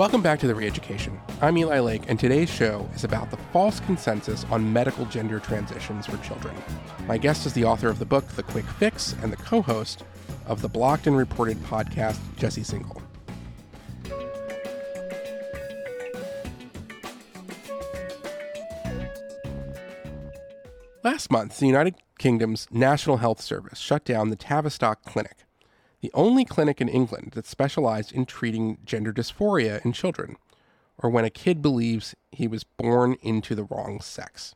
Welcome back to The Reeducation. I'm Eli Lake, and today's show is about the false consensus on medical gender transitions for children. My guest is the author of the book The Quick Fix and the co host of the Blocked and Reported podcast, Jesse Singal. Last month, the United Kingdom's National Health Service shut down the Tavistock Clinic, the only clinic in England that specialized in treating gender dysphoria in children, or when a kid believes he was born into the wrong sex.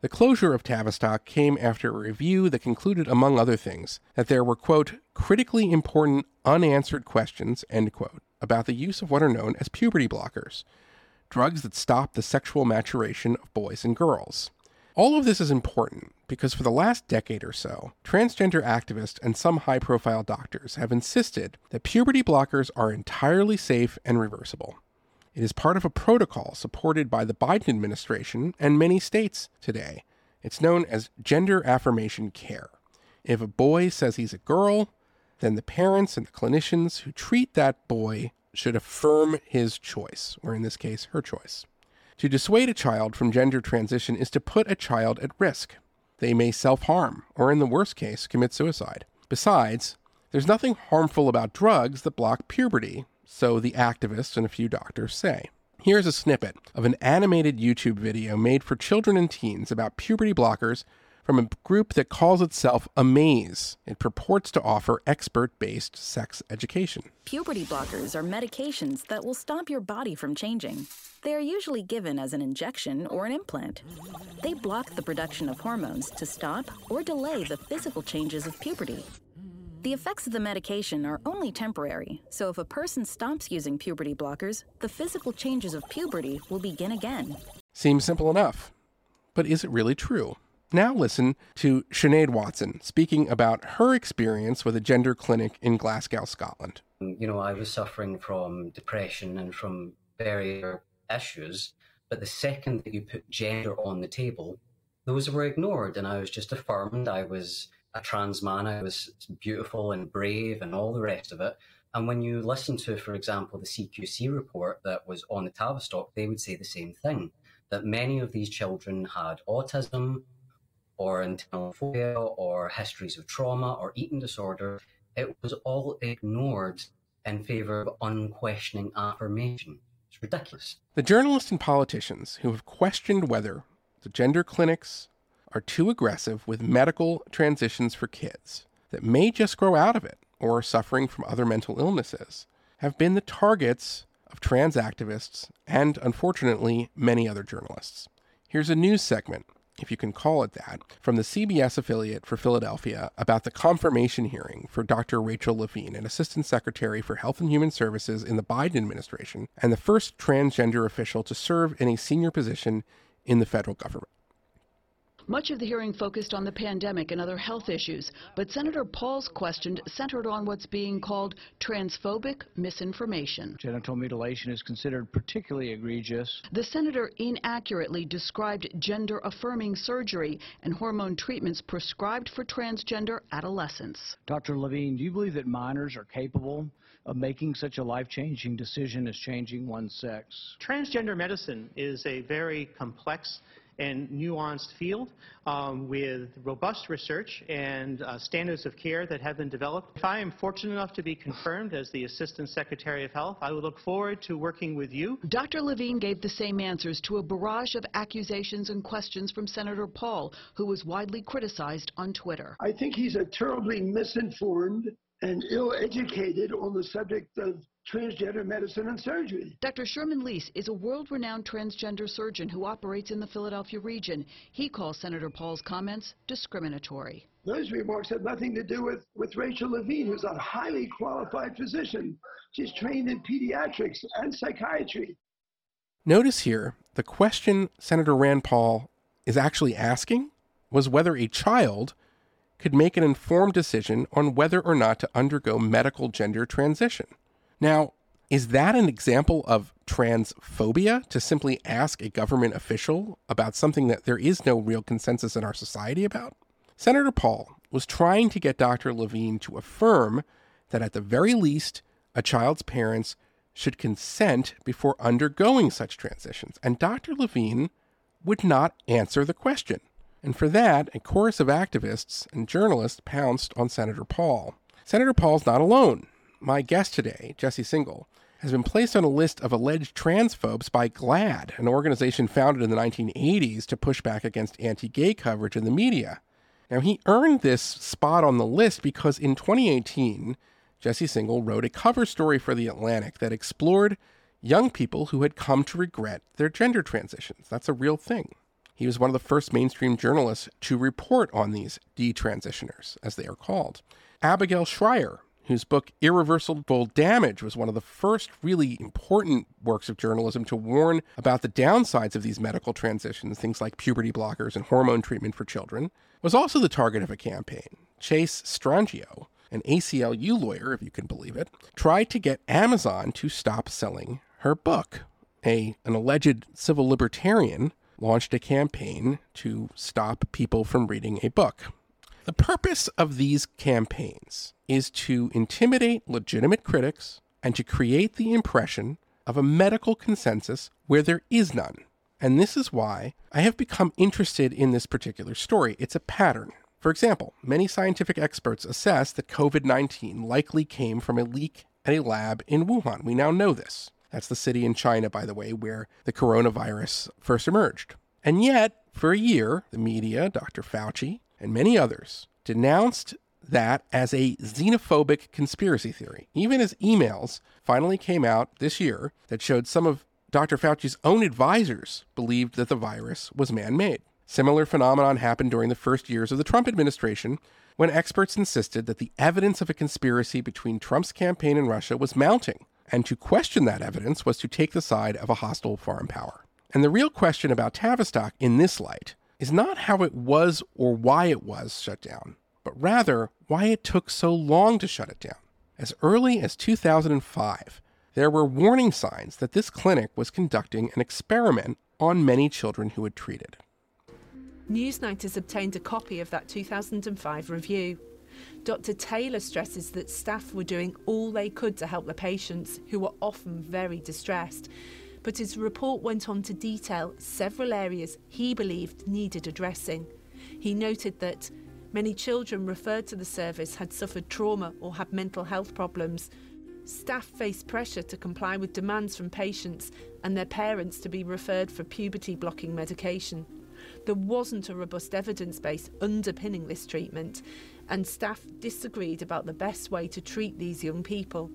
The closure of Tavistock came after a review that concluded, among other things, that there were, quote, critically important unanswered questions, end quote, about the use of what are known as puberty blockers, drugs that stop the sexual maturation of boys and girls. All of this is important because for the last decade or so, transgender activists and some high profile doctors have insisted that puberty blockers are entirely safe and reversible. It is part of a protocol supported by the Biden administration and many states today. It's known as gender affirmation care. If a boy says he's a girl, then the parents and the clinicians who treat that boy should affirm his choice, or in this case, her choice. To dissuade a child from gender transition is to put a child at risk. They may self harm, or in the worst case, commit suicide. Besides, there's nothing harmful about drugs that block puberty, so the activists and a few doctors say. Here's a snippet of an animated YouTube video made for children and teens about puberty blockers from a group that calls itself Amaze. It purports to offer expert based sex education. Puberty blockers are medications that will stop your body from changing. They are usually given as an injection or an implant. They block the production of hormones to stop or delay the physical changes of puberty. The effects of the medication are only temporary, so if a person stops using puberty blockers, the physical changes of puberty will begin again. Seems simple enough. But is it really true? Now listen to Sinead Watson speaking about her experience with a gender clinic in Glasgow, Scotland. You know, I was suffering from depression and from various issues, but the second that you put gender on the table, those were ignored, and I was just affirmed I was a trans man, I was beautiful and brave, and all the rest of it. And when you listen to, for example, the CQC report that was on the Tavistock, they would say the same thing that many of these children had autism, or internal phobia or histories of trauma or eating disorder, it was all ignored in favor of unquestioning affirmation. It's ridiculous. The journalists and politicians who have questioned whether the gender clinics are too aggressive with medical transitions for kids that may just grow out of it or are suffering from other mental illnesses have been the targets of trans activists and, unfortunately, many other journalists. Here's a news segment if you can call it that, from the CBS affiliate for Philadelphia about the confirmation hearing for Dr. Rachel Levine, an Assistant Secretary for Health and Human Services in the Biden administration and the first transgender official to serve in a senior position in the federal government. Much of the hearing focused on the pandemic and other health issues, but Senator Paul's question centered on what's being called transphobic misinformation. Genital mutilation is considered particularly egregious. The senator inaccurately described gender-affirming surgery and hormone treatments prescribed for transgender adolescents. Dr. Levine, do you believe that minors are capable of making such a life-changing decision as changing one's sex? Transgender medicine is a very complex and nuanced field um, with robust research and uh, standards of care that have been developed. If I am fortunate enough to be confirmed as the Assistant Secretary of Health, I will look forward to working with you. Dr. Levine gave the same answers to a barrage of accusations and questions from Senator Paul, who was widely criticized on Twitter. I think he's a terribly misinformed and ill-educated on the subject of transgender medicine and surgery. Dr. Sherman Leis is a world-renowned transgender surgeon who operates in the Philadelphia region. He calls Senator Paul's comments discriminatory. Those remarks have nothing to do with, with Rachel Levine, who's a highly qualified physician. She's trained in pediatrics and psychiatry. Notice here, the question Senator Rand Paul is actually asking was whether a child could make an informed decision on whether or not to undergo medical gender transition. Now, is that an example of transphobia to simply ask a government official about something that there is no real consensus in our society about? Senator Paul was trying to get Dr. Levine to affirm that at the very least, a child's parents should consent before undergoing such transitions. And Dr. Levine would not answer the question. And for that, a chorus of activists and journalists pounced on Senator Paul. Senator Paul's not alone. My guest today, Jesse Singal, has been placed on a list of alleged transphobes by GLAAD, an organization founded in the 1980s to push back against anti gay coverage in the media. Now, he earned this spot on the list because in 2018, Jesse Singal wrote a cover story for The Atlantic that explored young people who had come to regret their gender transitions. That's a real thing. He was one of the first mainstream journalists to report on these detransitioners, as they are called. Abigail Shrier, whose book Irreversible Damage was one of the first really important works of journalism to warn about the downsides of these medical transitions, things like puberty blockers and hormone treatment for children, was also the target of a campaign. Chase Strangio, an ACLU lawyer, if you can believe it, tried to get Amazon to stop selling her book. A, an alleged civil libertarian launched a campaign to stop people from reading a book. The purpose of these campaigns is to intimidate legitimate critics and to create the impression of a medical consensus where there is none. And this is why I have become interested in this particular story. It's a pattern. For example, many scientific experts assess that COVID 19 likely came from a leak at a lab in Wuhan. We now know this. That's the city in China, by the way, where the coronavirus first emerged. And yet, for a year, the media, Dr. Fauci, and many others denounced that as a xenophobic conspiracy theory, even as emails finally came out this year that showed some of Dr. Fauci's own advisors believed that the virus was man made. Similar phenomenon happened during the first years of the Trump administration when experts insisted that the evidence of a conspiracy between Trump's campaign and Russia was mounting, and to question that evidence was to take the side of a hostile foreign power. And the real question about Tavistock in this light is not how it was or why it was shut down, but rather why it took so long to shut it down. As early as 2005, there were warning signs that this clinic was conducting an experiment on many children who had treated. Newsnight has obtained a copy of that 2005 review. Dr. Taylor stresses that staff were doing all they could to help the patients, who were often very distressed, but his report went on to detail several areas he believed needed addressing. He noted that many children referred to the service had suffered trauma or had mental health problems. Staff faced pressure to comply with demands from patients and their parents to be referred for puberty blocking medication. There wasn't a robust evidence base underpinning this treatment, and staff disagreed about the best way to treat these young people.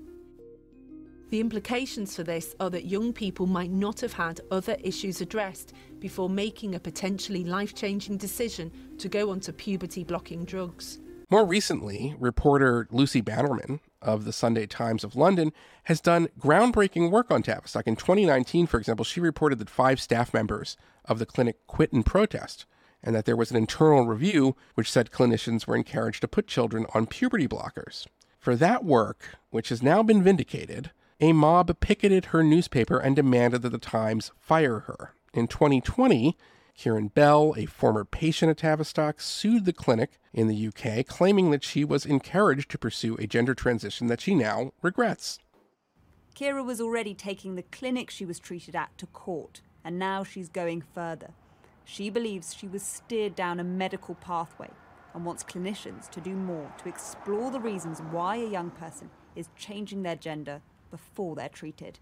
The implications for this are that young people might not have had other issues addressed before making a potentially life changing decision to go onto puberty blocking drugs. More recently, reporter Lucy Bannerman of the Sunday Times of London has done groundbreaking work on Tavistock. In 2019, for example, she reported that five staff members of the clinic quit in protest and that there was an internal review which said clinicians were encouraged to put children on puberty blockers. For that work, which has now been vindicated, a mob picketed her newspaper and demanded that the Times fire her. In 2020, Keira Bell, a former patient at Tavistock, sued the clinic in the UK, claiming that she was encouraged to pursue a gender transition that she now regrets. Keira was already taking the clinic she was treated at to court, and now she's going further. She believes she was steered down a medical pathway and wants clinicians to do more to explore the reasons why a young person is changing their gender before they're treated.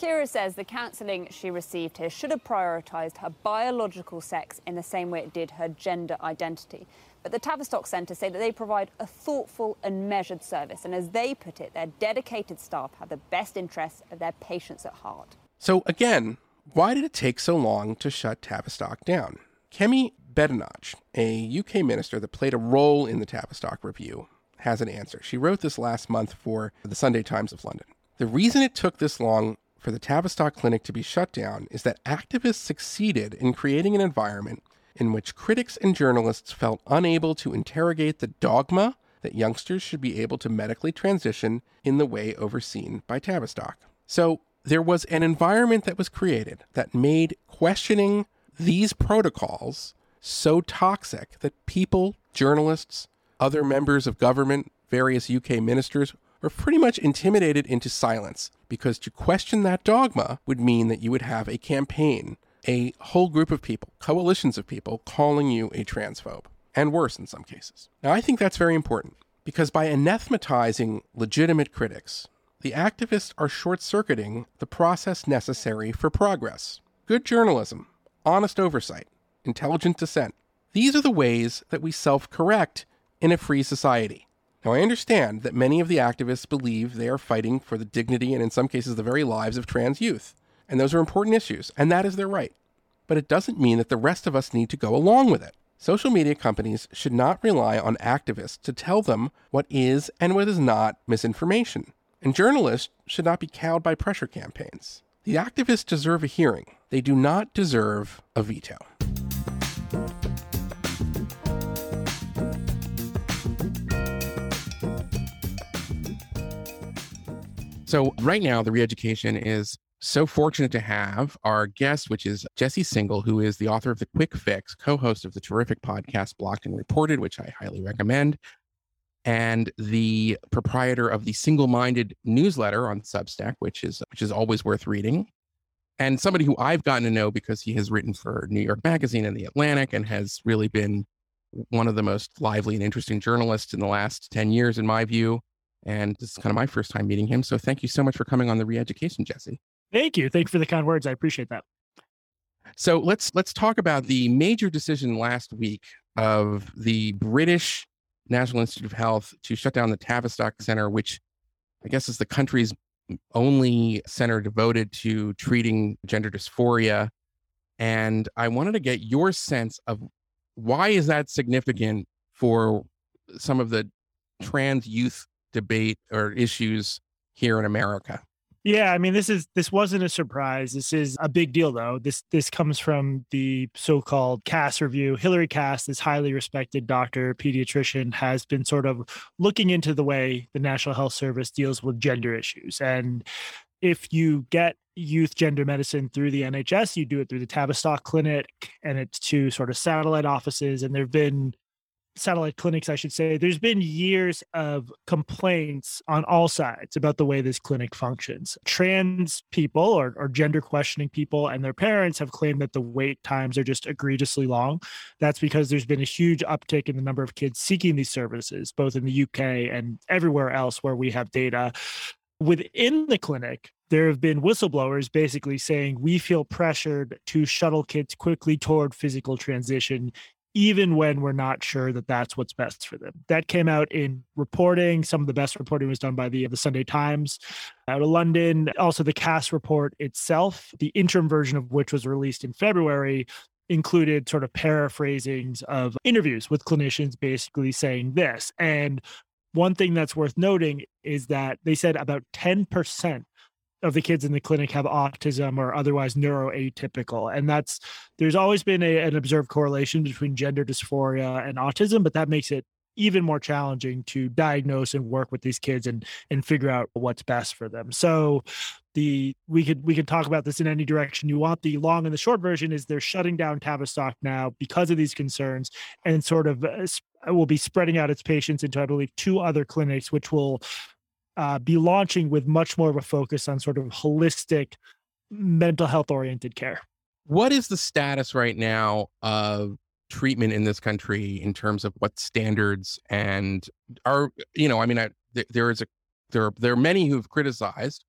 Keira says the counselling she received here should have prioritised her biological sex in the same way it did her gender identity. But the Tavistock Centre say that they provide a thoughtful and measured service, and as they put it, their dedicated staff have the best interests of their patients at heart. So, again, why did it take so long to shut Tavistock down? Kemi Badenoch, a UK minister that played a role in the Tavistock review, has an answer. She wrote this last month for the Sunday Times of London. The reason it took this long for the Tavistock Clinic to be shut down is that activists succeeded in creating an environment in which critics and journalists felt unable to interrogate the dogma that youngsters should be able to medically transition in the way overseen by Tavistock. So there was an environment that was created that made questioning these protocols so toxic that people, journalists, other members of government, various UK ministers are pretty much intimidated into silence because to question that dogma would mean that you would have a campaign, a whole group of people, coalitions of people calling you a transphobe, and worse in some cases. Now, I think that's very important because by anathematizing legitimate critics, the activists are short circuiting the process necessary for progress. Good journalism, honest oversight, intelligent dissent. These are the ways that we self correct in a free society. Now, I understand that many of the activists believe they are fighting for the dignity and, in some cases, the very lives of trans youth. And those are important issues, and that is their right. But it doesn't mean that the rest of us need to go along with it. Social media companies should not rely on activists to tell them what is and what is not misinformation. And journalists should not be cowed by pressure campaigns. The activists deserve a hearing, they do not deserve a veto. So, right now, the reeducation is so fortunate to have our guest, which is Jesse Singal, who is the author of The Quick Fix, co host of the terrific podcast Blocked and Reported, which I highly recommend, and the proprietor of the Singal-Minded newsletter on Substack, which is which is always worth reading. And somebody who I've gotten to know because he has written for New York Magazine and The Atlantic and has really been one of the most lively and interesting journalists in the last 10 years, in my view. And this is kind of my first time meeting him. So thank you so much for coming on the reeducation, Jesse. Thank you. Thank you for the kind words. I appreciate that. So let's let's talk about the major decision last week of the British National Institute of Health to shut down the Tavistock Center, which I guess is the country's only center devoted to treating gender dysphoria. And I wanted to get your sense of why is that significant for some of the trans youth debate or issues here in America? Yeah, I mean this is this wasn't a surprise. This is a big deal though. This this comes from the so-called Cass review. Hilary Cass, this highly respected doctor, pediatrician has been sort of looking into the way the National Health Service deals with gender issues. And if you get youth gender medicine through the NHS, you do it through the Tavistock Clinic and it's two sort of satellite offices and there've been satellite clinics, I should say, there's been years of complaints on all sides about the way this clinic functions. Trans people or, or, gender questioning people and their parents have claimed that the wait times are just egregiously long. That's because there's been a huge uptick in the number of kids seeking these services, both in the UK and everywhere else where we have data. Within the clinic, there have been whistleblowers basically saying we feel pressured to shuttle kids quickly toward physical transition even when we're not sure that that's what's best for them. That came out in reporting. Some of the best reporting was done by the the Sunday Times out of London. Also, the Cass report itself, the interim version of which was released in February, included sort of paraphrasings of interviews with clinicians basically saying this. And one thing that's worth noting is that they said about 10% of the kids in the clinic have autism or otherwise neuroatypical. And that's there's always been a, an observed correlation between gender dysphoria and autism but that makes it even more challenging to diagnose and work with these kids and and figure out what's best for them. So the we could we could talk about this in any direction you want. The long and the short version is they're shutting down tavistock now because of these concerns and sort of uh, will be spreading out its patients into i believe two other clinics which will uh, be launching with much more of a focus on sort of holistic mental health oriented care. What is the status right now of treatment in this country in terms of what standards and are you know I mean I, there is a there there are many who've criticized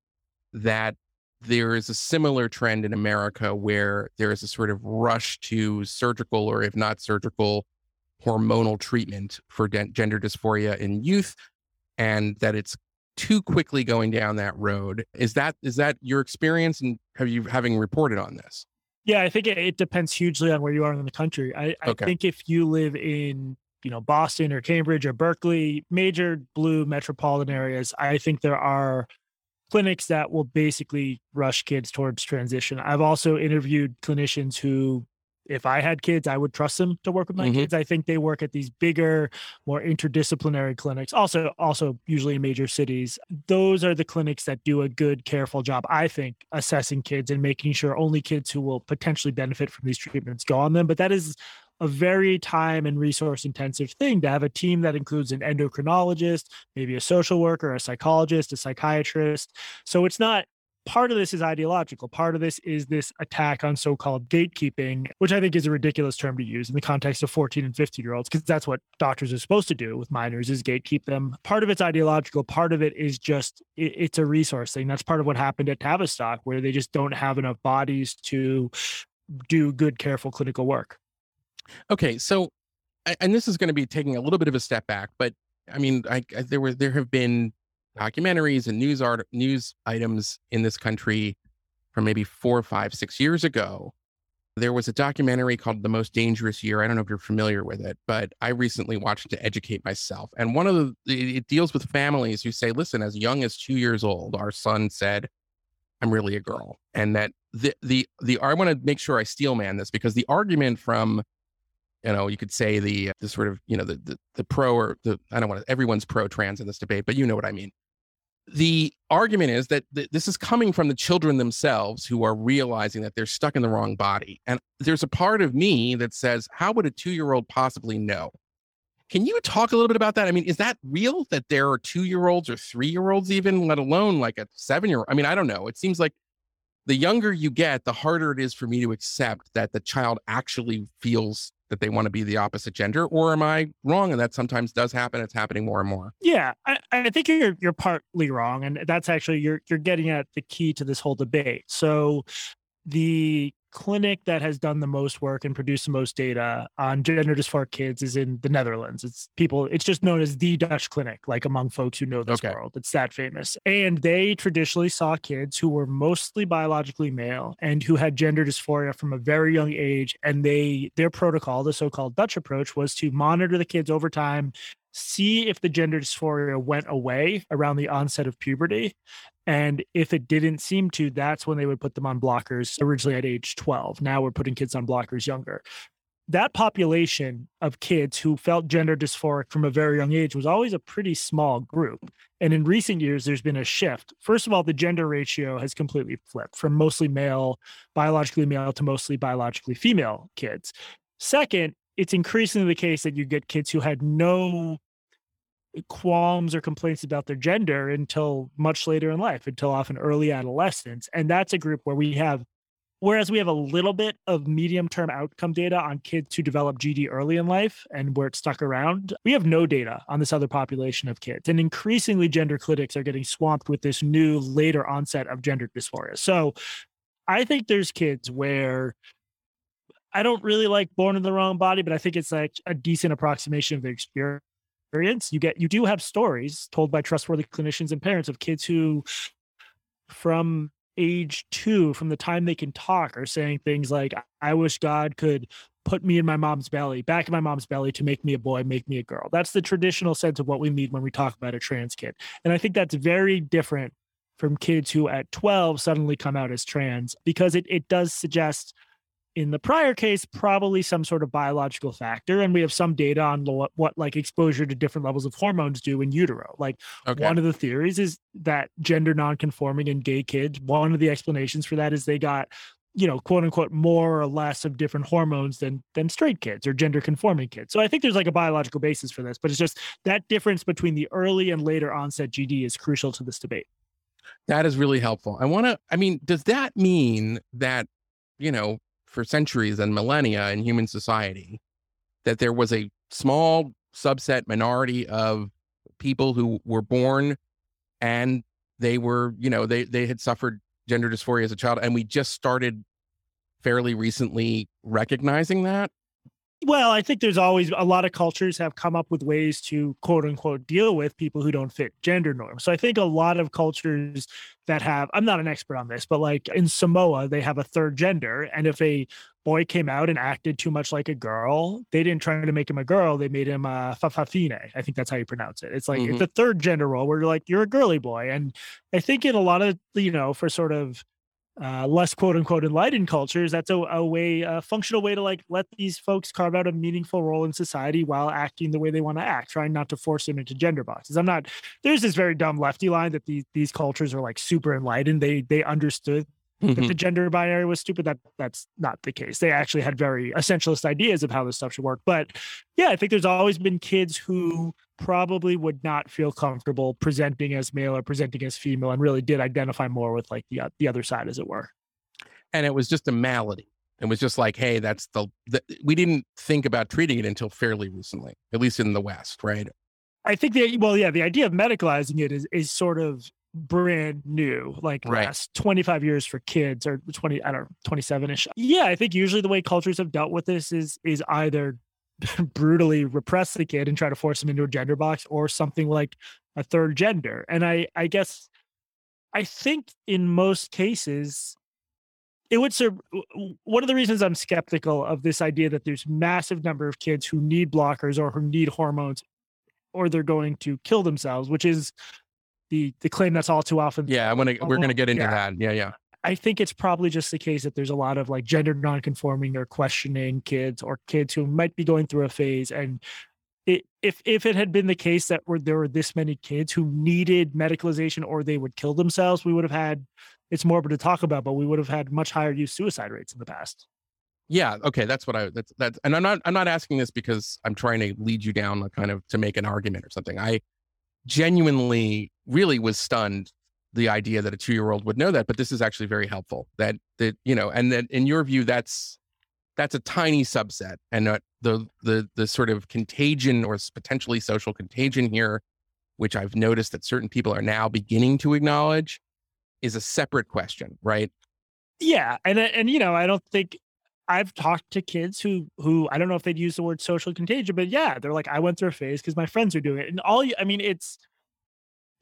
that there is a similar trend in America where there is a sort of rush to surgical or if not surgical hormonal treatment for de- gender dysphoria in youth and that it's too quickly going down that road. Is that is that your experience and have you having reported on this? Yeah, I think it, it depends hugely on where you are in the country. I, okay. I think if you live in you know Boston or Cambridge or Berkeley, major blue metropolitan areas, I think there are clinics that will basically rush kids towards transition. I've also interviewed clinicians who if I had kids, I would trust them to work with my mm-hmm. kids. I think they work at these bigger, more interdisciplinary clinics. Also, also usually in major cities. Those are the clinics that do a good, careful job. I think assessing kids and making sure only kids who will potentially benefit from these treatments go on them. But that is a very time and resource intensive thing to have a team that includes an endocrinologist, maybe a social worker, a psychologist, a psychiatrist. So it's not part of this is ideological. Part of this is this attack on so called gatekeeping, which I think is a ridiculous term to use in the context of 14 and 15 year olds, because that's what doctors are supposed to do with minors is gatekeep them. Part of it's ideological. Part of it is just, it's a resource thing. That's part of what happened at Tavistock, where they just don't have enough bodies to do good, careful clinical work. Okay. So, and this is going to be taking a little bit of a step back, but I mean, I, I there were, there have been documentaries and news art news items in this country from maybe four, five, six years ago. There was a documentary called The Most Dangerous Year. I don't know if you're familiar with it, but I recently watched to educate myself. And one of the it deals with families who say, listen, as young as two years old, our son said, I'm really a girl. And that the the the I want to make sure I steel man this because the argument from you know, you could say the the sort of, you know, the the, the pro or the I don't want to everyone's pro trans in this debate, but you know what I mean the argument is that th- this is coming from the children themselves who are realizing that they're stuck in the wrong body. And there's a part of me that says, how would a two year old possibly know? Can you talk a little bit about that? I mean, is that real that there are two year olds or three year olds, even, let alone like a seven year old? I mean, I don't know. It seems like the younger you get, the harder it is for me to accept that the child actually feels that they want to be the opposite gender or am i wrong and that sometimes does happen it's happening more and more? Yeah i, I think you're you're partly wrong and that's actually you're you're getting at the key to this whole debate. So the clinic that has done the most work and produced the most data on gender dysphoric kids is in the Netherlands. It's people, it's just known as the Dutch clinic, like among folks who know this okay. world. It's that famous. And they traditionally saw kids who were mostly biologically male and who had gender dysphoria from a very young age. And they their protocol, the so-called Dutch approach, was to monitor the kids over time see if the gender dysphoria went away around the onset of puberty and if it didn't seem to, that's when they would put them on blockers originally at age 12. Now we're putting kids on blockers younger. That population of kids who felt gender dysphoric from a very young age was always a pretty small group. And in recent years, there's been a shift. First of all, the gender ratio has completely flipped from mostly male, biologically male to mostly biologically female kids. Second, it's increasingly the case that you get kids who had no qualms or complaints about their gender until much later in life, until often early adolescence. And that's a group where we have, whereas we have a little bit of medium term outcome data on kids who develop GD early in life and where it stuck around, we have no data on this other population of kids. And increasingly, gender clinics are getting swamped with this new later onset of gender dysphoria. So I think there's kids where I don't really like born in the wrong body, but I think it's like a decent approximation of the experience. You get you do have stories told by trustworthy clinicians and parents of kids who from age 2 from the time they can talk are saying things like I wish God could put me in my mom's belly, back in my mom's belly to make me a boy, make me a girl. That's the traditional sense of what we mean when we talk about a trans kid. And I think that's very different from kids who at 12 suddenly come out as trans because it, it does suggest in the prior case probably some sort of biological factor and we have some data on what, what like exposure to different levels of hormones do in utero. Like okay. one of the theories is that gender nonconforming in gay kids one of the explanations for that is they got you know quote unquote more or less of different hormones than than straight kids or gender conforming kids. So i think there's like a biological basis for this but it's just that difference between the early and later onset gd is crucial to this debate. That is really helpful. I want to i mean does that mean that you know for centuries and millennia in human society that there was a small subset minority of people who were born and they were you know they they had suffered gender dysphoria as a child and we just started fairly recently recognizing that well, I think there's always a lot of cultures have come up with ways to quote unquote deal with people who don't fit gender norms. So I think a lot of cultures that have, I'm not an expert on this, but like in Samoa, they have a third gender. And if a boy came out and acted too much like a girl, they didn't try to make him a girl. They made him a fa'afafine. I think that's how you pronounce it. It's like mm-hmm. a third gender role where you're like, you're a girly boy. And I think in a lot of, you know, for sort of uh, less quote unquote enlightened cultures, that's a, a way, a functional way to like let these folks carve out a meaningful role in society while acting the way they want to act, trying not to force them into gender boxes. I'm not, there's this very dumb lefty line that these, these cultures are like super enlightened. They, they understood that the mm-hmm. gender binary was stupid. That that's not the case. They actually had very essentialist ideas of how this stuff should work. But yeah, I think there's always been kids who probably would not feel comfortable presenting as male or presenting as female, and really did identify more with like the uh, the other side, as it were. And it was just a malady. It was just like, hey, that's the, the we didn't think about treating it until fairly recently, at least in the West, right? I think the well, yeah, the idea of medicalizing it is is sort of brand new, like Right. last 25 years for kids or 20, I don't know, 27 ish. Yeah, I think usually the way cultures have dealt with this is is either brutally repress the kid and try to force them into a gender box or something like a third gender. And I I guess I think in most cases it would serve one of the reasons I'm skeptical of this idea that there's massive number of kids who need blockers or who need hormones or they're going to kill themselves, which is the the claim that's all too often. Yeah, I'm gonna we're gonna get into Yeah. that. Yeah, yeah. I think it's probably just the case that there's a lot of like gender nonconforming or questioning kids or kids who might be going through a phase. And it, if if it had been the case that were there were this many kids who needed medicalization or they would kill themselves, we would have had. It's morbid to talk about, but we would have had much higher youth suicide rates in the past. Yeah, okay, that's what I that's that's and I'm not I'm not asking this because I'm trying to lead you down a kind of to make an argument or something. I genuinely really was stunned the idea that a 2-year-old would know that, but this is actually very helpful. That that you know, and that in your view that's that's a tiny subset and that the the the sort of contagion or potentially social contagion here which I've noticed that certain people are now beginning to acknowledge is a separate question, right? Yeah, and and you know, I don't think I've talked to kids who who I don't know if they'd use the word social contagion, but yeah, they're like, I went through a phase because my friends are doing it, and all. you- I mean, it's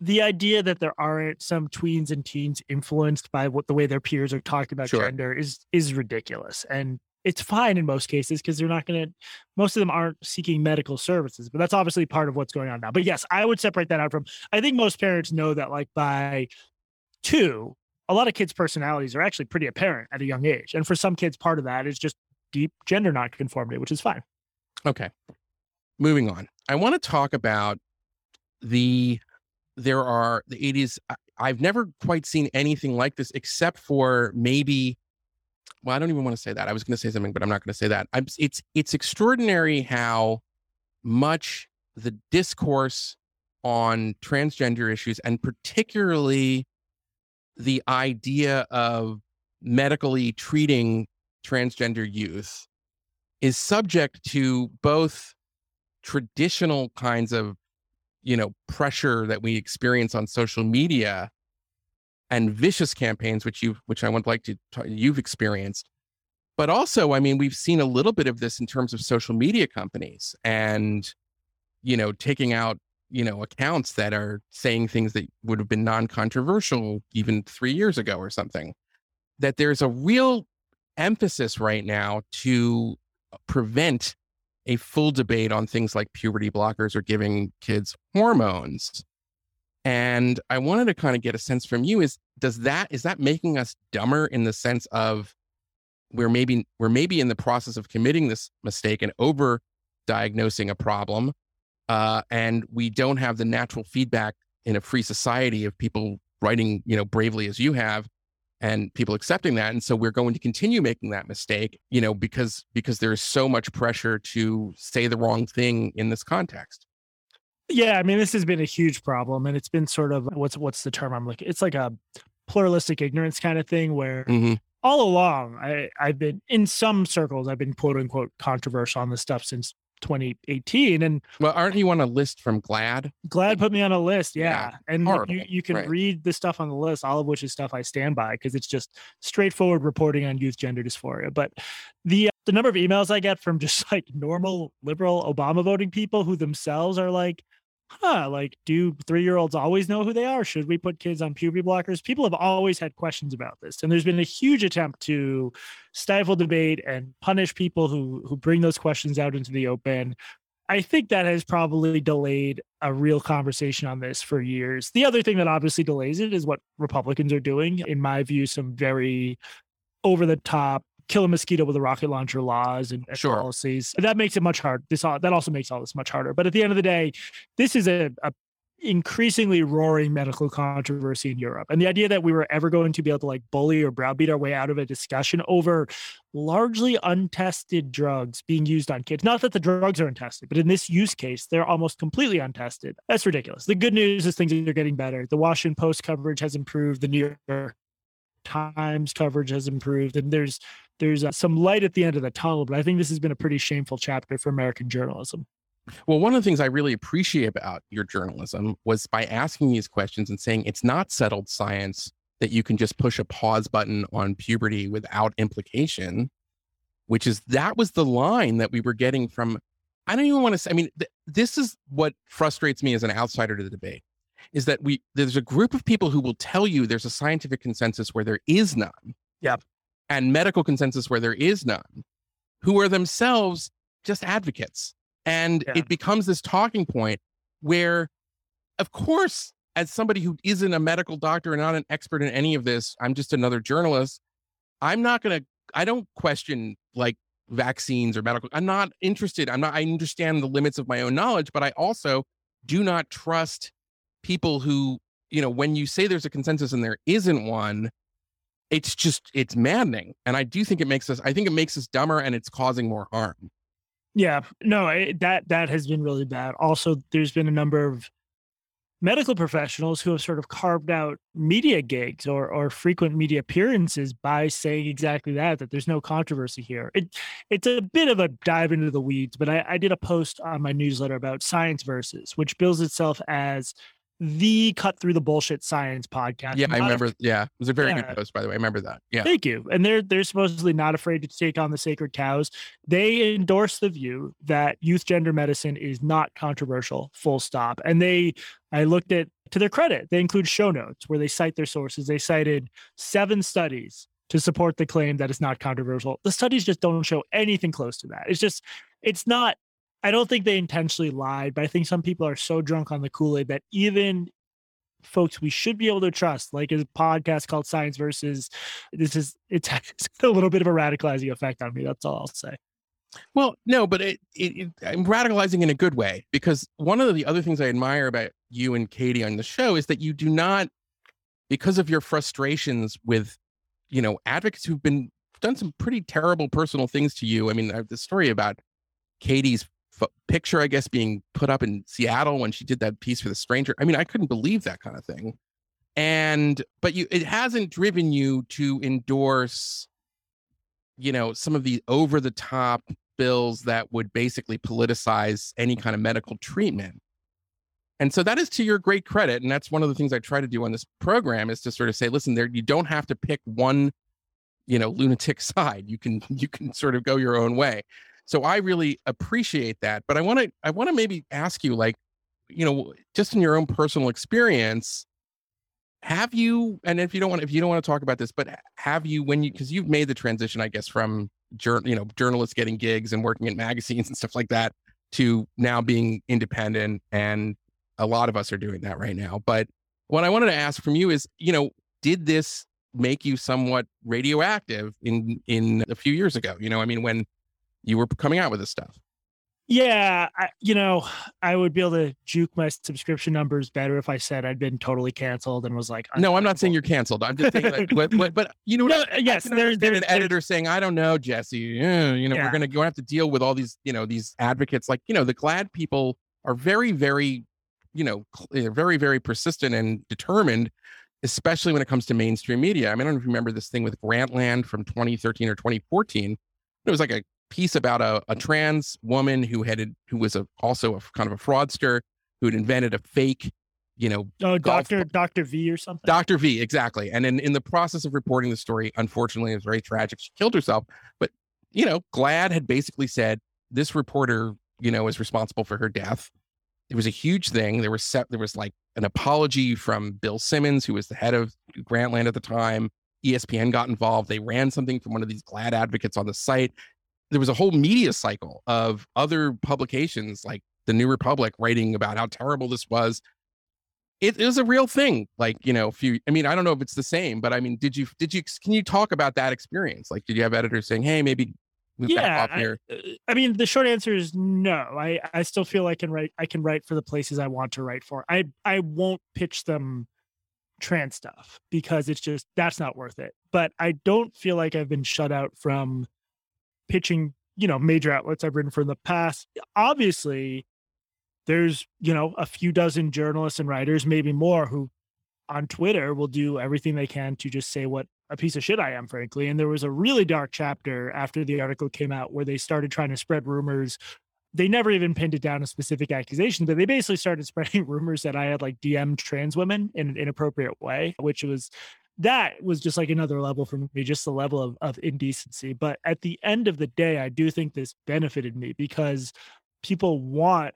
the idea that there aren't some tweens and teens influenced by what the way their peers are talking about Sure. gender is is ridiculous, and it's fine in most cases because they're not going to. Most of them aren't seeking medical services, but that's obviously part of what's going on now. But yes, I would separate that out from. I think most parents know that, like by two, a lot of kids' personalities are actually pretty apparent at a young age. And for some kids, part of that is just deep gender nonconformity, which is fine. Okay. Moving on. I want to talk about the there are the 80s I- I've never quite seen anything like this except for maybe well, I don't even want to say that. I was going to say something, but I'm not going to say that. I'm, it's it's extraordinary how much the discourse on transgender issues and particularly the idea of medically treating transgender youth is subject to both traditional kinds of you know pressure that we experience on social media and vicious campaigns which you've which i would like to ta- you've experienced. But also i mean we've seen a little bit of this in terms of social media companies and you know taking out you know accounts that are saying things that would have been non-controversial even three years ago or something that there's a real emphasis right now to uh, prevent a full debate on things like puberty blockers or giving kids hormones. And I wanted to kind of get a sense from you is does that is that making us dumber in the sense of we're maybe we're maybe in the process of committing this mistake and over diagnosing a problem uh, and we don't have the natural feedback in a free society of people writing you know bravely as you have and people accepting that and so we're going to continue making that mistake you know because because there's so much pressure to say the wrong thing in this context Yeah, I mean, this has been a huge problem, and it's been sort of what's what's the term I'm looking? It's like a pluralistic ignorance kind of thing where Mhm. all along I, I've been in some circles, I've been quote unquote controversial on this stuff since 2018, and well aren't you on a list from GLAAD GLAAD put me on a list. Yeah, Yeah, and you you can right. read the stuff on the list, all of which is stuff I stand by because it's just straightforward reporting on youth gender dysphoria. But the uh, the number of emails I get from just like normal liberal Obama voting people who themselves are like, huh, like do three year olds always know who they are? Should we put kids on puberty blockers? People have always had questions about this, and there's been a huge attempt to stifle debate and punish people who who bring those questions out into the open. I think that has probably delayed a real conversation on this for years. The other thing that obviously delays it is what Republicans are doing. In my view, some very over the top kill a mosquito with a rocket launcher laws and, and Sure. policies. That makes it much harder. This all, that also makes all this much harder. But at the end of the day, this is a, a increasingly roaring medical controversy in Europe. And the idea that we were ever going to be able to like bully or browbeat our way out of a discussion over largely untested drugs being used on kids. Not that the drugs are untested, but in this use case, they're almost completely untested. That's ridiculous. The good news is things are getting better. The Washington Post coverage has improved. The New York Times coverage has improved, and there's there's uh, some light at the end of the tunnel. But I think this has been a pretty shameful chapter for American journalism. Well, one of the things I really appreciate about your journalism was by asking these questions and saying it's not settled science that you can just push a pause button on puberty without implication, which is that was the line that we were getting from. I don't even want to say, I mean, th- this is what frustrates me as an outsider to the debate is that we there's a group of people who will tell you there's a scientific consensus where there is none. Yep. And medical consensus where there is none, who are themselves just advocates and yeah. it becomes this talking point where, of course, as somebody who isn't a medical doctor and not an expert in any of this, I'm just another journalist. I'm not going to, I don't question like vaccines or medical. I'm not interested. I'm not, I understand the limits of my own knowledge, but I also do not trust people who, you know, when you say there's a consensus and there isn't one, it's just, it's maddening. And I do think it makes us, I think it makes us dumber and it's causing more harm. Yeah, no, that that has been really bad. Also, there's been a number of medical professionals who have sort of carved out media gigs or or frequent media appearances by saying exactly that that there's no controversy here. It it's a bit of a dive into the weeds, but I, I did a post on my newsletter about science versus, which bills itself as the cut through the bullshit science podcast. Yeah, I remember. Yeah, it was a very yeah. good post, by the way. I remember that. Yeah, thank you. And they're they're supposedly not afraid to take on the sacred cows. They endorse the view that youth gender medicine is not controversial. Full stop. And they, I looked at to their credit, they include show notes where they cite their sources. They cited seven studies to support the claim that it's not controversial. The studies just don't show anything close to that. It's just, it's not I don't think they intentionally lied, but I think some people are so drunk on the Kool Aid that even folks we should be able to trust, like a podcast called Science Versus, this is it's, a little bit of a radicalizing effect on me. That's all I'll say. Well, no, but it, it, it, I'm radicalizing in a good way because one of the other things I admire about you and Katie on the show is that you do not, because of your frustrations with, you know, advocates who've been done some pretty terrible personal things to you. I mean, I have the story about Katie's picture, I guess, being put up in Seattle when she did that piece for the stranger. I mean, I couldn't believe that kind of thing. And but you it hasn't driven you to endorse, you know, some of the over the top bills that would basically politicize any kind of medical treatment. And so that is to your great credit. And that's one of the things I try to do on this program is to sort of say, listen, there you don't have to pick one, you know, lunatic side. You can you can sort of go your own way. So I really appreciate that. But I want to I want to maybe ask you like, you know, just in your own personal experience, have you and if you don't want if you don't want to talk about this, but have you when you because you've made the transition, I guess, from jour, you know, journalists getting gigs and working in magazines and stuff like that to now being independent and a lot of us are doing that right now. But what I wanted to ask from you is, you know, did this make you somewhat radioactive in in a few years ago? You know, I mean, when you were coming out with this stuff. Yeah, I, you know, I would be able to juke my subscription numbers better if I said I'd been totally canceled and was like, "No, I'm not saying you're canceled. I'm just saying, like, but, but, but, you know, no, uh, yes, there's, there's an editor saying, "I don't know, Jesse. You know, yeah. we're gonna go have to deal with all these, you know, these advocates. Like, you know, the GLAAD people are very, very, you know, eh, very, very persistent and determined." Especially when it comes to mainstream media. I mean, I don't know if you remember this thing with Grantland from 2013 or 2014. It was like a piece about a, a trans woman who had who was a, also a kind of a fraudster who had invented a fake you know oh dr dr v or something? Dr v exactly. And in, in the process of reporting the story unfortunately it was very tragic. She killed herself. But you know GLAAD had basically said this reporter you know is responsible for her death. It was a huge thing. There was set there was like an apology from bill simmons who was the head of grantland at the time. Espn got involved. They ran something from one of these GLAAD advocates on the site there was a whole media cycle of other publications like the New Republic writing about how terrible this was. It is a real thing. Like, you know, if you, I mean, I don't know if it's the same, but I mean, did you, did you, can you talk about that experience? Like, did you have editors saying, hey, maybe, move yeah, back off here? I, uh, I mean, the short answer is no. I, I still feel I can write I can write for the places I want to write for. I I won't pitch them trans stuff because it's just that's not worth it. But I don't feel like I've been shut out from pitching, you know, major outlets I've written for in the past. Obviously, there's, you know, a few dozen journalists and writers, maybe more, who on Twitter will do everything they can to just say what a piece of shit I am, frankly. And there was a really dark chapter after the article came out where they started trying to spread rumors. They never even pinned it down a specific accusation, but they basically started spreading rumors that I had like DM'd trans women in an inappropriate way, which was that was just like another level for me, just the level of, of indecency. But at the end of the day, I do think this benefited me because people want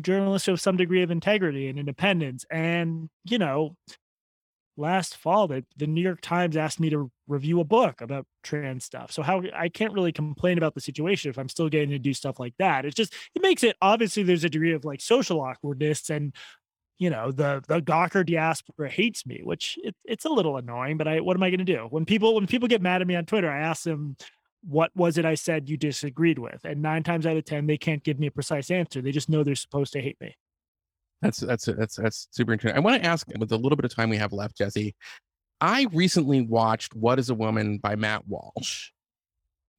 journalists of some degree of integrity and independence. And, you know, last fall that the New York Times asked me to review a book about trans stuff. So how I can't really complain about the situation if I'm still getting to do stuff like that. It's just it makes it obviously there's a degree of like social awkwardness and you know the the Gawker diaspora hates me, which it, it's a little annoying. But I what am I going to do when people when people get mad at me on Twitter? I ask them what was it I said you disagreed with, and nine times out of ten they can't give me a precise answer. They just know they're supposed to hate me. That's that's that's that's super interesting. I want to ask with a little bit of time we have left, Jesse. I recently watched What is a Woman by Matt Walsh.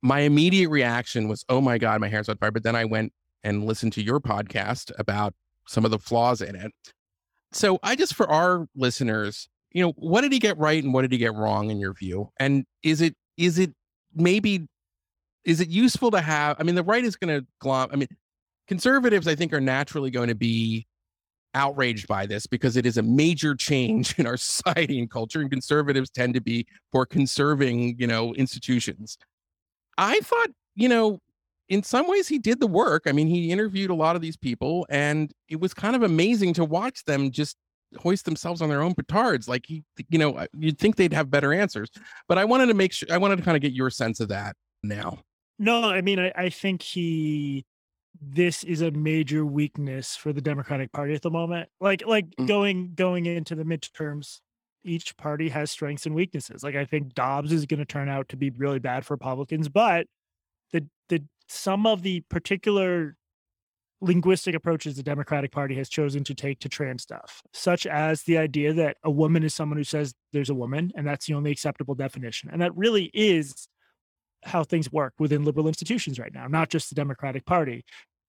My immediate reaction was, oh my God, my hair's on fire. But then I went and listened to your podcast about some of the flaws in it. So I just for our listeners, you know, what did he get right and what did he get wrong in your view? And is it is it maybe is it useful to have I mean the right is going to glom I mean conservatives I think are naturally going to be outraged by this because it is a major change in our society and culture and conservatives tend to be for conserving you know institutions i thought you know in some ways he did the work i mean he interviewed a lot of these people and it was kind of amazing to watch them just hoist themselves on their own petards like he you know you'd think they'd have better answers but i wanted to make sure i wanted to kind of get your sense of that now no i mean i, I think he this is a major weakness for the Democratic Party at the moment. Like like mm. going going into the midterms, each party has strengths and weaknesses. Like I think Dobbs is going to turn out to be really bad for Republicans, but the the some of the particular linguistic approaches the Democratic Party has chosen to take to trans stuff, such as the idea that a woman is someone who says there's a woman and that's the only acceptable definition. And that really is how things work within liberal institutions right now, not just the Democratic Party.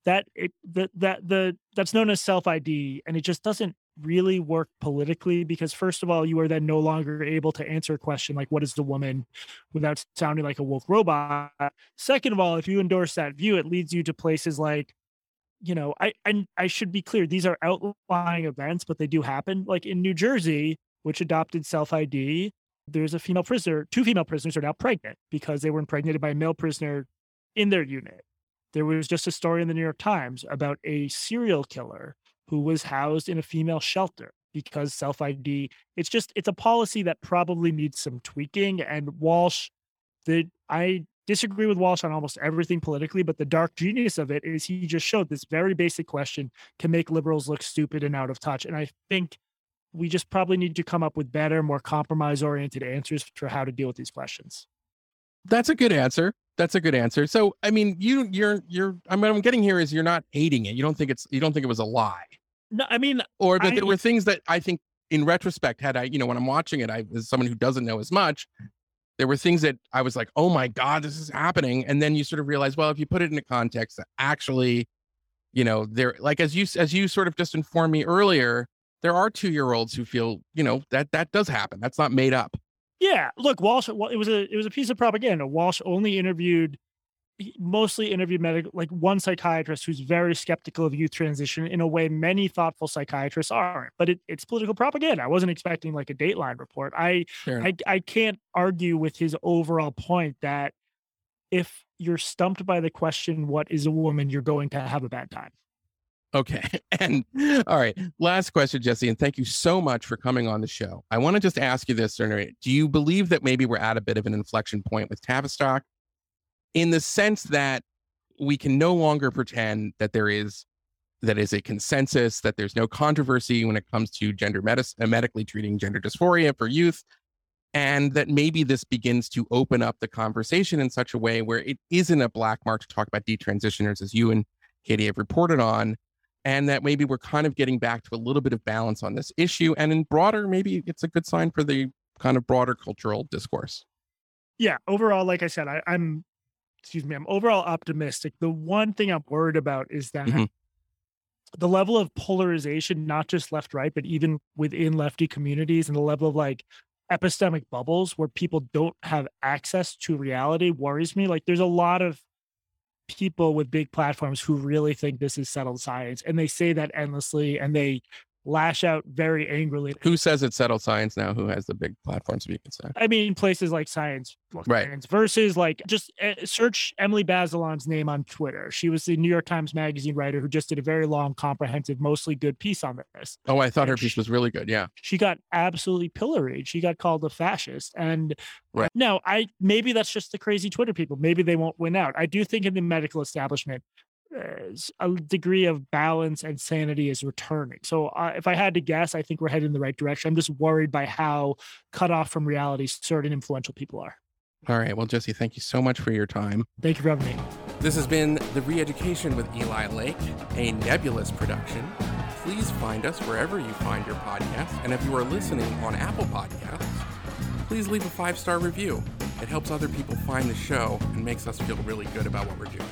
That it that that the that's known as self ID, and it just doesn't really work politically because first of all, you are then no longer able to answer a question like "What is the woman?" without sounding like a woke robot. Second of all, if you endorse that view, it leads you to places like you know, I and I should be clear, these are outlying events, but they do happen. Like in New Jersey, which adopted self ID, there's a female prisoner, two female prisoners are now pregnant because they were impregnated by a male prisoner in their unit. There was just a story in the New York Times about a serial killer who was housed in a female shelter because self ID. It's just it's a policy that probably needs some tweaking. And Walsh, the I disagree with Walsh on almost everything politically, but the dark genius of it is he just showed this very basic question can make liberals look stupid and out of touch. And I think we just probably need to come up with better, more compromise oriented answers for how to deal with these questions. That's a good answer. That's a good answer. So, I mean, you, you're, you're. I mean, I'm getting here is you're not hating it. You don't think it's, you don't think it was a lie. No, I mean, or that I, there were things that I think, in retrospect, had I, you know, when I'm watching it, I, as someone who doesn't know as much, there were things that I was like, oh my god, this is happening, and then you sort of realize, well, if you put it into context, actually, you know, there, like as you, as you sort of just informed me earlier, there are two year olds who feel, you know, that that does happen. That's not made up. Yeah. Look, Walsh, well, it was a it was a piece of propaganda. Walsh only interviewed mostly interviewed medical like one psychiatrist who's very skeptical of youth transition in a way many thoughtful psychiatrists aren't but it, it's political propaganda i wasn't expecting like a dateline report I. I i can't argue with his overall point that if you're stumped by the question what is a woman you're going to have a bad time Okay. And all right. Last question, Jesse, and thank you so much for coming on the show. I want to just ask you this, Do you believe that maybe we're at a bit of an inflection point with Tavistock in the sense that we can no longer pretend that there is that is a consensus, that there's no controversy when it comes to gender medicine, uh, medically treating gender dysphoria for youth, and that maybe this begins to open up the conversation in such a way where it isn't a black mark to talk about detransitioners as you and Katie have reported on, and that maybe we're kind of getting back to a little bit of balance on this issue. And in broader, maybe it's a good sign for the kind of broader cultural discourse. Yeah, overall, like I said, I, I'm excuse me, I'm overall optimistic. The one thing I'm worried about is that Mhm. the level of polarization, not just left right, but even within lefty communities, and the level of like epistemic bubbles where people don't have access to reality worries me. Like there's a lot of people with big platforms who really think this is settled science and they say that endlessly and they lash out very angrily. Who says it's settled science now? Who has the big platforms, you can say? I mean, places like Science Right. Science versus like just uh, search Emily Bazelon's name on Twitter. She was the New York Times Magazine writer who just did a very long, comprehensive, mostly good piece on this. Oh, I thought her piece was really good. Yeah. She got absolutely pilloried. She got called a fascist. And Right. no, I maybe that's just the crazy Twitter people. Maybe they won't win out. I do think in the medical establishment, a degree of balance and sanity is returning. So uh, if I had to guess, I think we're heading in the right direction. I'm just worried by how cut off from reality certain influential people are. All right. Well, Jesse, thank you so much for your time. Thank you for having me. This has been The Reeducation with Eli Lake, a nebulous production. Please find us wherever you find your podcast. And if you are listening on Apple Podcasts, please leave a five star review. It helps other people find the show and makes us feel really good about what we're doing.